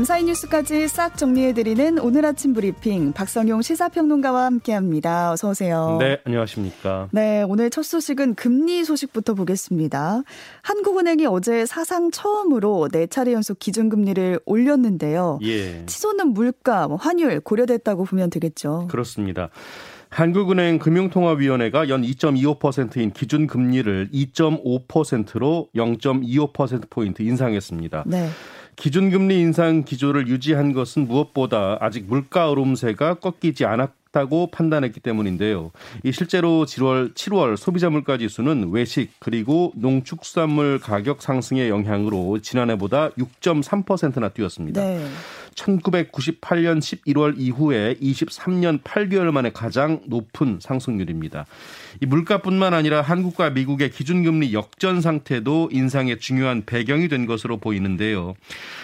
밤사이 뉴스까지 싹 정리해드리는 오늘 아침 브리핑 박성용 시사평론가와 함께합니다. 어서 오세요. 네, 안녕하십니까. 네, 오늘 첫 소식은 금리 소식부터 보겠습니다. 한국은행이 어제 사상 처음으로 네 차례 연속 기준금리를 올렸는데요. 예. 치솟는 물가, 뭐 환율 고려됐다고 보면 되겠죠. 그렇습니다. 한국은행 금융통화위원회가 연 2.25%인 기준금리를 2.5%로 0.25%포인트 인상했습니다. 네. 기준금리 인상 기조를 유지한 것은 무엇보다 아직 물가 오름세가 꺾이지 않았다고 판단했기 때문인데요. 이 실제로 7월 7월 소비자 물가 지수는 외식 그리고 농축수산물 가격 상승의 영향으로 지난해보다 6.3%나 뛰었습니다. 네. 1998년 11월 이후에 23년 8개월 만에 가장 높은 상승률입니다. 이 물가뿐만 아니라 한국과 미국의 기준금리 역전 상태도 인상의 중요한 배경이 된 것으로 보이는데요.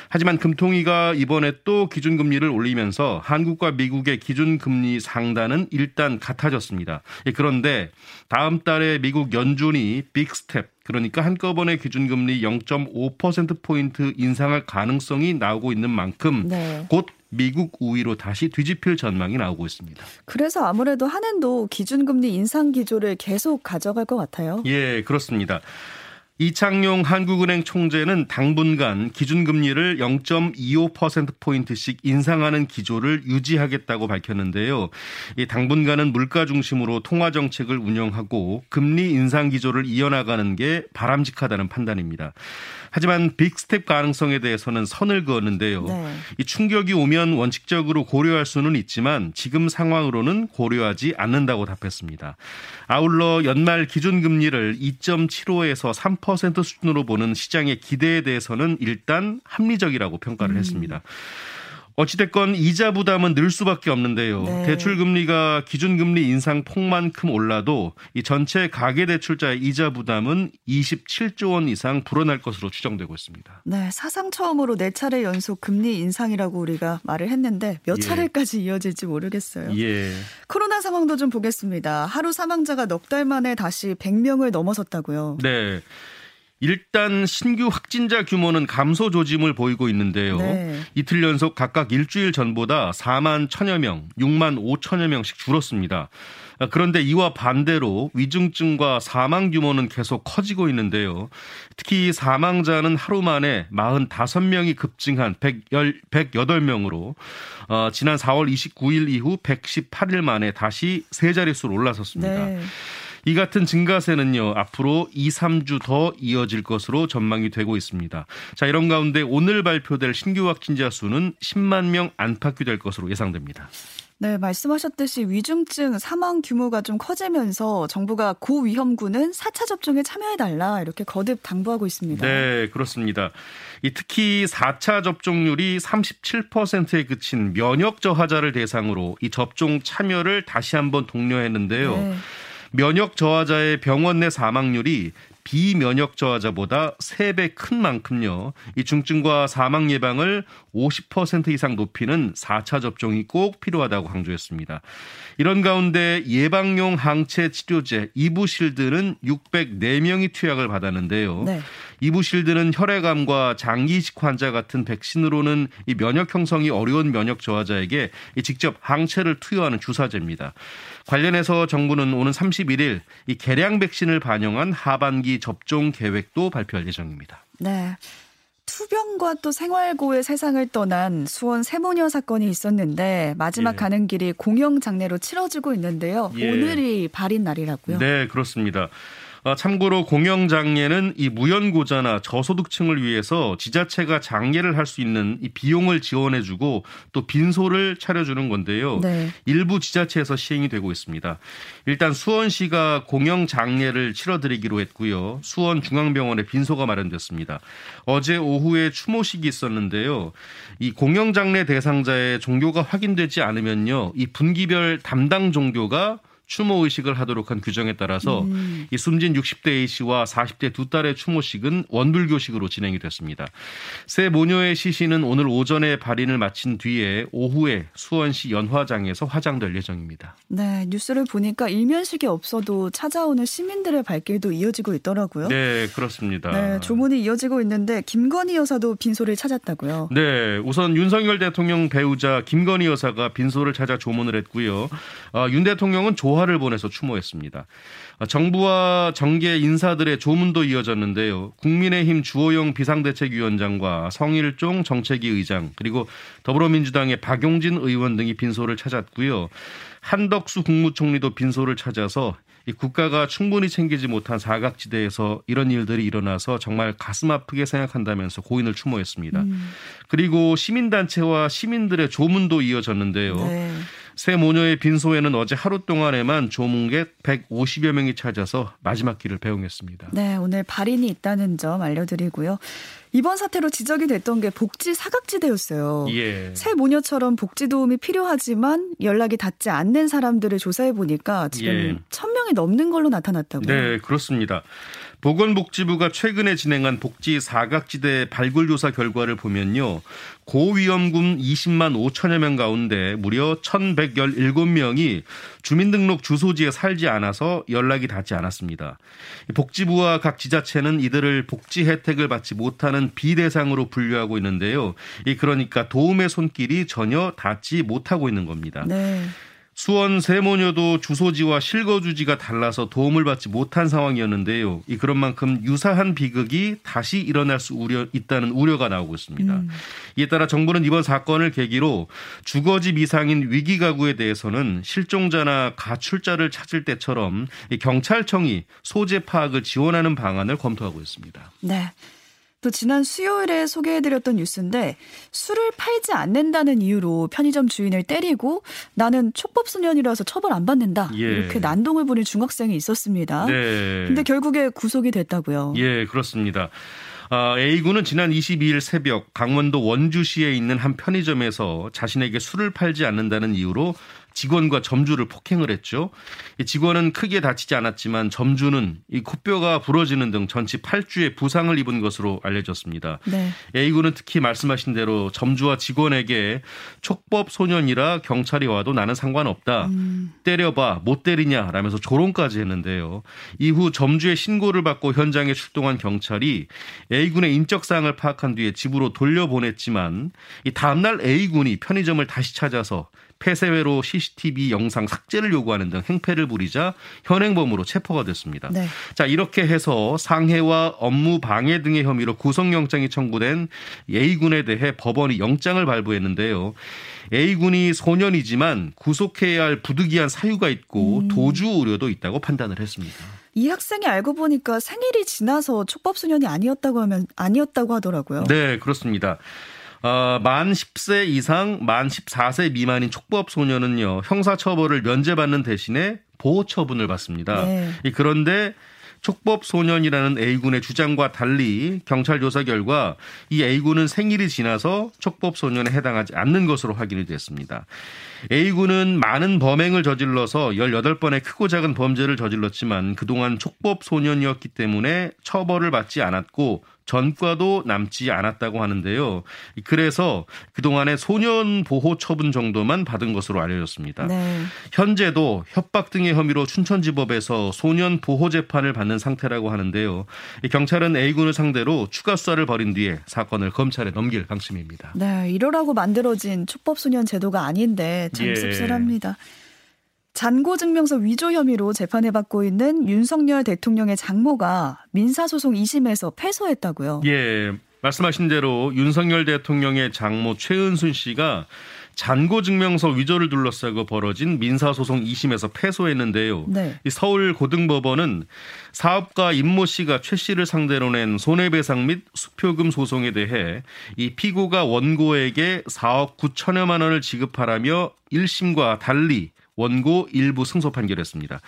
하지만 금통위가 이번에 또 기준금리를 올리면서 한국과 미국의 기준금리 상단은 일단 같아졌습니다. 예, 그런데 다음 달에 미국 연준이 빅스텝 그러니까 한꺼번에 기준금리 0.5%포인트 인상할 가능성이 나오고 있는 만큼 네. 곧 미국 우위로 다시 뒤집힐 전망이 나오고 있습니다. 그래서 아무래도 한은도 기준금리 인상 기조를 계속 가져갈 것 같아요. 예, 그렇습니다. 이창용 한국은행 총재는 당분간 기준금리를 0.25%포인트씩 인상하는 기조를 유지하겠다고 밝혔는데요. 이 당분간은 물가 중심으로 통화정책을 운영하고 금리 인상 기조를 이어나가는 게 바람직하다는 판단입니다. 하지만 빅스텝 가능성에 대해서는 선을 그었는데요. 네. 이 충격이 오면 원칙적으로 고려할 수는 있지만 지금 상황으로는 고려하지 않는다고 답했습니다. 아울러 연말 기준금리를 2.75에서 3% 수준으로 보는 시장의 기대에 대해서는 일단 합리적이라고 평가를 음. 했습니다. 어찌됐건 이자 부담은 늘 수밖에 없는데요. 네. 대출 금리가 기준 금리 인상 폭만큼 올라도 이 전체 가계 대출자의 이자 부담은 27조 원 이상 불어날 것으로 추정되고 있습니다. 네, 사상 처음으로 네 차례 연속 금리 인상이라고 우리가 말을 했는데 몇 예. 차례까지 예. 이어질지 모르겠어요. 예. 코로나 상황도 좀 보겠습니다. 하루 사망자가 넉 달 만에 다시 100명을 넘어섰다고요. 네. 일단 신규 확진자 규모는 감소 조짐을 보이고 있는데요. 네. 이틀 연속 각각 일주일 전보다 4만 천여 명, 6만 5천여 명씩 줄었습니다. 그런데 이와 반대로 위중증과 사망 규모는 계속 커지고 있는데요. 특히 사망자는 하루 만에 45명이 급증한 108명으로 어, 지난 4월 29일 이후 118일 만에 다시 세 자릿수로 올라섰습니다. 네. 이 같은 증가세는요, 앞으로 2, 3주 더 이어질 것으로 전망이 되고 있습니다. 자, 이런 가운데 오늘 발표될 신규 확진자 수는 10만 명 안팎이 될 것으로 예상됩니다. 네, 말씀하셨듯이 위중증 사망 규모가 좀 커지면서 정부가 고위험군은 4차 접종에 참여해달라 이렇게 거듭 당부하고 있습니다. 네, 그렇습니다. 이 특히 4차 접종률이 37%에 그친 면역 저하자를 대상으로 이 접종 참여를 다시 한번 독려했는데요. 네. 면역 저하자의 병원 내 사망률이 비면역 저하자보다 3배 큰 만큼요. 이 중증과 사망 예방을 50% 이상 높이는 4차 접종이 꼭 필요하다고 강조했습니다. 이런 가운데 예방용 항체 치료제 이부실드는 604명이 투약을 받았는데요. 네. 이부실드는 혈액암과 장기 이식 환자 같은 백신으로는 이 면역 형성이 어려운 면역 저하자에게 직접 항체를 투여하는 주사제입니다. 관련해서 정부는 오는 31일 이 개량 백신을 반영한 하반기 접종 계획도 발표할 예정입니다. 네. 투병과 또 생활고의 세상을 떠난 수원 세모녀 사건이 있었는데 마지막 예. 가는 길이 공영 장례로 치러지고 있는데요. 예. 오늘이 발인 날이라고요? 네, 그렇습니다. 아, 참고로 공영장례는 이 무연고자나 저소득층을 위해서 지자체가 장례를 할 수 있는 이 비용을 지원해주고 또 빈소를 차려주는 건데요. 네. 일부 지자체에서 시행이 되고 있습니다. 일단 수원시가 공영장례를 치러드리기로 했고요. 수원중앙병원에 빈소가 마련됐습니다. 어제 오후에 추모식이 있었는데요. 이 공영장례 대상자의 종교가 확인되지 않으면요. 이 분기별 담당 종교가 추모 의식을 하도록 한 규정에 따라서 음. 이 숨진 60대 A 씨와 40대 두 딸의 추모식은 원불교식으로 진행이 됐습니다. 새 모녀의 시신은 오늘 오전에 발인을 마친 뒤에 오후에 수원시 연화장에서 화장될 예정입니다. 네, 뉴스를 보니까 일면식이 없어도 찾아오는 시민들의 발길도 이어지고 있더라고요. 네, 그렇습니다. 네, 조문이 이어지고 있는데 김건희 여사도 빈소를 찾았다고요. 네, 우선 윤석열 대통령 배우자 김건희 여사가 빈소를 찾아 조문을 했고요. 어, 윤 대통령은 조 화를 보내서 추모했습니다. 어, 정부와 정계 인사들의 조문도 이어졌는데요. 국민의힘 주호영 비상대책위원장과 성일종 정책위 의장 그리고 더불어민주당의 박용진 의원 등이 빈소를 찾았고요. 한덕수 국무총리도 빈소를 찾아서 이 국가가 충분히 챙기지 못한 사각지대에서 이런 일들이 일어나서 정말 가슴 아프게 생각한다면서 고인을 추모했습니다. 음. 그리고 시민단체와 시민들의 조문도 이어졌는데요. 네. 새 모녀의 빈소에는 어제 하루 동안에만 조문객 150여 명이 찾아서 마지막 길을 배웅했습니다. 네, 오늘 발인이 있다는 점 알려드리고요. 이번 사태로 지적이 됐던 게 복지 사각지대였어요. 예. 새 모녀처럼 복지 도움이 필요하지만 연락이 닿지 않는 사람들을 조사해 보니까 지금 예. 1000 명이 넘는 걸로 나타났다고요. 네, 그렇습니다. 보건복지부가 최근에 진행한 복지 사각지대 발굴 조사 결과를 보면요. 고위험군 20만 5천여 명 가운데 무려 1,117명이 주민등록 주소지에 살지 않아서 연락이 닿지 않았습니다. 복지부와 각 지자체는 이들을 복지 혜택을 받지 못하는 비대상으로 분류하고 있는데요. 그러니까 도움의 손길이 전혀 닿지 못하고 있는 겁니다. 네. 수원 세모녀도 주소지와 실거주지가 달라서 도움을 받지 못한 상황이었는데요. 이 그런 만큼 유사한 비극이 다시 일어날 수 우려 있다는 우려가 나오고 있습니다. 음. 이에 따라 정부는 이번 사건을 계기로 주거지 미상인 위기 가구에 대해서는 실종자나 가출자를 찾을 때처럼 경찰청이 소재 파악을 지원하는 방안을 검토하고 있습니다. 네. 또 지난 수요일에 소개해드렸던 뉴스인데 술을 팔지 않는다는 이유로 편의점 주인을 때리고 나는 촉법소년이라서 처벌 안 받는다 예. 이렇게 난동을 부린 중학생이 있었습니다. 네. 근데 결국에 구속이 됐다고요. 예, 그렇습니다. 아, A군은 지난 22일 새벽 강원도 원주시에 있는 한 편의점에서 자신에게 술을 팔지 않는다는 이유로 직원과 점주를 폭행을 했죠. 직원은 크게 다치지 않았지만 점주는 이 코뼈가 부러지는 등 전치 8주의 부상을 입은 것으로 알려졌습니다. 네. A군은 특히 말씀하신 대로 점주와 직원에게 촉법 소년이라 경찰이 와도 나는 상관없다. 음. 때려봐 못 때리냐 라면서 조롱까지 했는데요. 이후 점주의 신고를 받고 현장에 출동한 경찰이 A군의 인적 사항을 파악한 뒤에 집으로 돌려보냈지만 이 다음날 A군이 편의점을 다시 찾아서 폐쇄회로 CCTV 영상 삭제를 요구하는 등 행패를 부리자 현행범으로 체포가 됐습니다. 네. 자 이렇게 해서 상해와 업무 방해 등의 혐의로 구속영장이 청구된 A군에 대해 법원이 영장을 발부했는데요. A군이 소년이지만 구속해야 할 부득이한 사유가 있고 음. 도주 우려도 있다고 판단을 했습니다. 이 학생이 알고 보니까 생일이 지나서 촉법 소년이 아니었다고 하면 아니었다고 하더라고요. 네, 그렇습니다. 어, 만 10세 이상, 만 14세 미만인 촉법 소년은요 형사처벌을 면제받는 대신에 보호 처분을 받습니다. 네. 그런데 촉법 소년이라는 A군의 주장과 달리 경찰 조사 결과 이 A군은 생일이 지나서 촉법 소년에 해당하지 않는 것으로 확인이 됐습니다. A군은 많은 범행을 저질러서 18번의 크고 작은 범죄를 저질렀지만 그동안 촉법 소년이었기 때문에 처벌을 받지 않았고 전과도 남지 않았다고 하는데요. 그래서 그동안의 소년 보호 처분 정도만 받은 것으로 알려졌습니다. 네. 현재도 협박 등의 혐의로 춘천지법에서 소년 보호 재판을 받는 상태라고 하는데요. 경찰은 A군을 상대로 추가 수사를 벌인 뒤에 사건을 검찰에 넘길 방침입니다. 네, 이러라고 만들어진 촉법소년 제도가 아닌데 참 예. 씁쓸합니다. 잔고 증명서 위조 혐의로 재판을 받고 있는 윤석열 대통령의 장모가 민사소송 2심에서 패소했다고요. 예. 말씀하신 대로 윤석열 대통령의 장모 최은순 씨가 잔고 증명서 위조를 둘러싸고 벌어진 민사소송 2심에서 패소했는데요. 네. 이 서울 고등법원은 사업가 임모 씨가 최 씨를 상대로 낸 손해배상 및 수표금 소송에 대해 이 피고가 원고에게 4억 9천여만 원을 지급하라며 1심과 달리 원고 일부 승소 판결했습니다.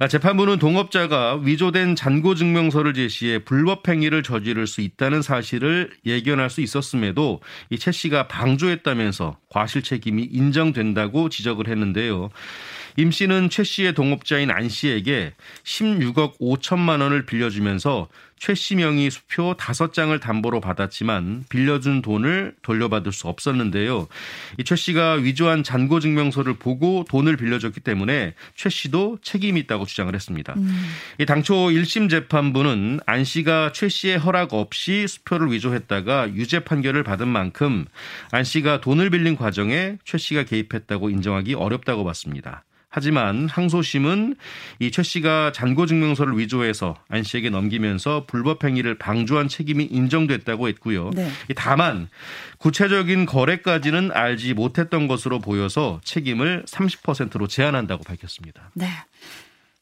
아, 재판부는 동업자가 위조된 잔고 증명서를 제시해 불법 행위를 저지를 수 있다는 사실을 예견할 수 있었음에도 이최 씨가 방조했다면서 과실 책임이 인정된다고 지적을 했는데요. 임 씨는 최 씨의 동업자인 안 씨에게 16억 5천만 원을 빌려주면서 최 씨 명의 수표 5장을 담보로 받았지만 빌려준 돈을 돌려받을 수 없었는데요. 이 최 씨가 위조한 잔고 증명서를 보고 돈을 빌려줬기 때문에 최 씨도 책임이 있다고 주장을 했습니다. 음. 이 당초 1심 재판부는 안 씨가 최 씨의 허락 없이 수표를 위조했다가 유죄 판결을 받은 만큼 안 씨가 돈을 빌린 과정에 최 씨가 개입했다고 인정하기 어렵다고 봤습니다. 하지만 항소심은 이 최 씨가 잔고 증명서를 위조해서 안 씨에게 넘기면서 불법 행위를 방조한 책임이 인정됐다고 했고요. 네. 다만 구체적인 거래까지는 알지 못했던 것으로 보여서 책임을 30%로 제한한다고 밝혔습니다. 네.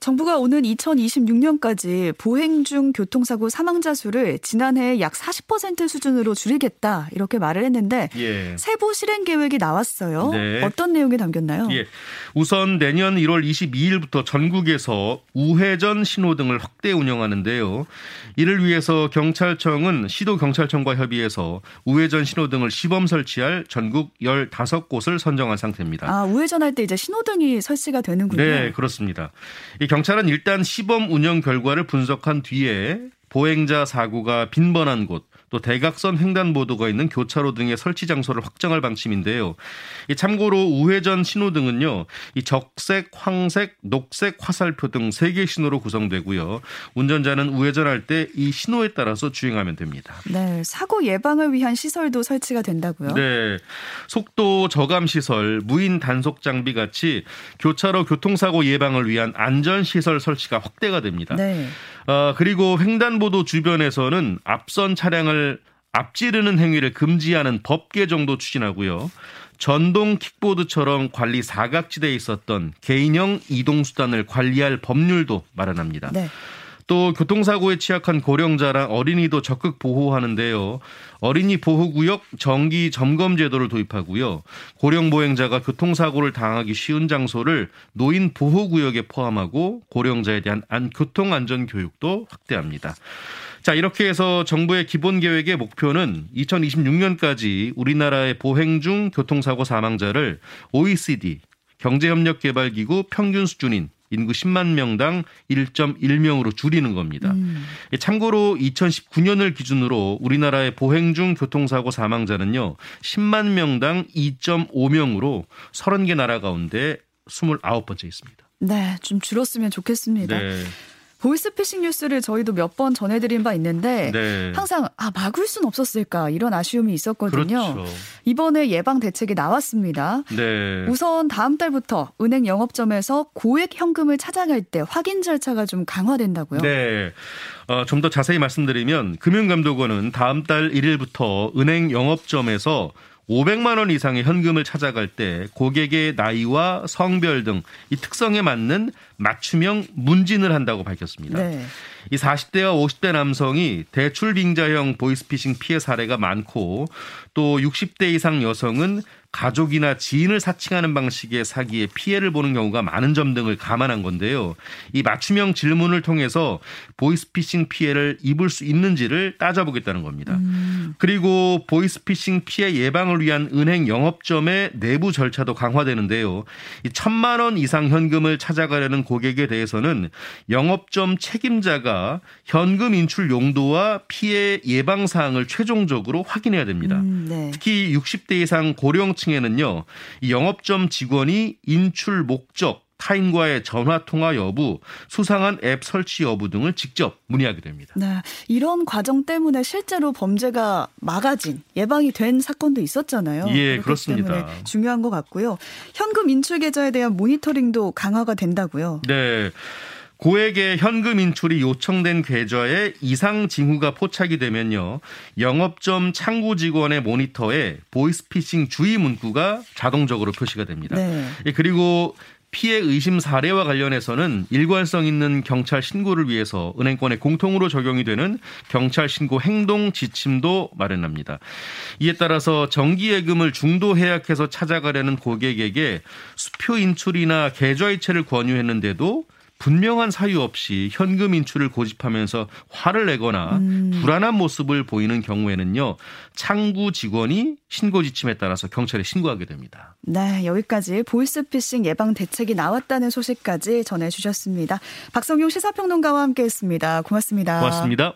정부가 오는 2026년까지 보행 중 교통사고 사망자 수를 지난해 약 40% 수준으로 줄이겠다 이렇게 말을 했는데 예. 세부 실행 계획이 나왔어요. 네. 어떤 내용이 담겼나요? 예. 우선 내년 1월 22일부터 전국에서 우회전 신호등을 확대 운영하는데요. 이를 위해서 경찰청은 시도 경찰청과 협의해서 우회전 신호등을 시범 설치할 전국 15곳을 선정한 상태입니다. 아, 우회전할 때 이제 신호등이 설치가 되는군요. 네, 그렇습니다. 이 경찰은 일단 시범 운영 결과를 분석한 뒤에 보행자 사고가 빈번한 곳, 또 대각선 횡단보도가 있는 교차로 등의 설치 장소를 확정할 방침인데요. 참고로 우회전 신호등은요, 이 적색, 황색, 녹색 화살표 등 세 개 신호로 구성되고요. 운전자는 우회전할 때 이 신호에 따라서 주행하면 됩니다. 네, 사고 예방을 위한 시설도 설치가 된다고요? 네, 속도 저감 시설, 무인 단속 장비 같이 교차로 교통사고 예방을 위한 안전 시설 설치가 확대가 됩니다. 네. 어, 그리고 횡단보도 주변에서는 앞선 차량을 앞지르는 행위를 금지하는 법 개정도 추진하고요. 전동 킥보드처럼 관리 사각지대에 있었던 개인형 이동수단을 관리할 법률도 마련합니다. 네. 또 교통사고에 취약한 고령자랑 어린이도 적극 보호하는데요. 어린이 보호구역 정기 점검 제도를 도입하고요. 고령 보행자가 교통사고를 당하기 쉬운 장소를 노인 보호구역에 포함하고 고령자에 대한 안 교통 안전 교육도 확대합니다. 자, 이렇게 해서 정부의 기본 계획의 목표는 2026년까지 우리나라의 보행 중 교통사고 사망자를 OECD 경제협력개발기구 평균 수준인 인구 10만 명당 1.1명으로 줄이는 겁니다. 음. 참고로 2019년을 기준으로 우리나라의 보행 중 교통사고 사망자는요. 10만 명당 2.5명으로 30개 나라 가운데 29번째 있습니다. 네, 좀 줄었으면 좋겠습니다. 네. 보이스피싱 뉴스를 저희도 몇 번 전해드린 바 있는데 네. 항상 아 막을 순 없었을까 이런 아쉬움이 있었거든요. 그렇죠. 이번에 예방 대책이 나왔습니다. 네. 우선 다음 달부터 은행 영업점에서 고액 현금을 찾아갈 때 확인 절차가 좀 강화된다고요. 네. 어, 좀 더 자세히 말씀드리면 금융감독원은 다음 달 1일부터 은행 영업점에서 500만 원 이상의 현금을 찾아갈 때 고객의 나이와 성별 등 이 특성에 맞는 맞춤형 문진을 한다고 밝혔습니다. 네. 이 40대와 50대 남성이 대출 빙자형 보이스피싱 피해 사례가 많고 또 60대 이상 여성은 가족이나 지인을 사칭하는 방식의 사기에 피해를 보는 경우가 많은 점 등을 감안한 건데요. 이 맞춤형 질문을 통해서 보이스피싱 피해를 입을 수 있는지를 따져보겠다는 겁니다. 음. 그리고 보이스피싱 피해 예방을 위한 은행 영업점의 내부 절차도 강화되는데요. 이 천만 원 이상 현금을 찾아가려는 고객에 대해서는 영업점 책임자가 현금 인출 용도와 피해 예방 사항을 최종적으로 확인해야 됩니다. 음, 네. 특히 60대 이상 고령 층에는요, 이 영업점 직원이 인출 목적, 타인과의 전화 통화 여부, 수상한 앱 설치 여부 등을 직접 문의하게 됩니다. 네, 이런 과정 때문에 실제로 범죄가 막아진 예방이 된 사건도 있었잖아요. 예, 그렇습니다. 중요한 것 같고요. 현금 인출 계좌에 대한 모니터링도 강화가 된다고요. 네. 고액의 현금 인출이 요청된 계좌에 이상 징후가 포착이 되면요. 영업점 창구 직원의 모니터에 보이스피싱 주의 문구가 자동적으로 표시가 됩니다. 네. 예, 그리고 피해 의심 사례와 관련해서는 일관성 있는 경찰 신고를 위해서 은행권에 공통으로 적용이 되는 경찰 신고 행동 지침도 마련합니다. 이에 따라서 정기예금을 중도 해약해서 찾아가려는 고객에게 수표 인출이나 계좌이체를 권유했는데도 분명한 사유 없이 현금 인출을 고집하면서 화를 내거나 음. 불안한 모습을 보이는 경우에는요. 창구 직원이 신고 지침에 따라서 경찰에 신고하게 됩니다. 네, 여기까지 보이스피싱 예방 대책이 나왔다는 소식까지 전해 주셨습니다. 박성용 시사평론가와 함께 했습니다. 고맙습니다. 고맙습니다.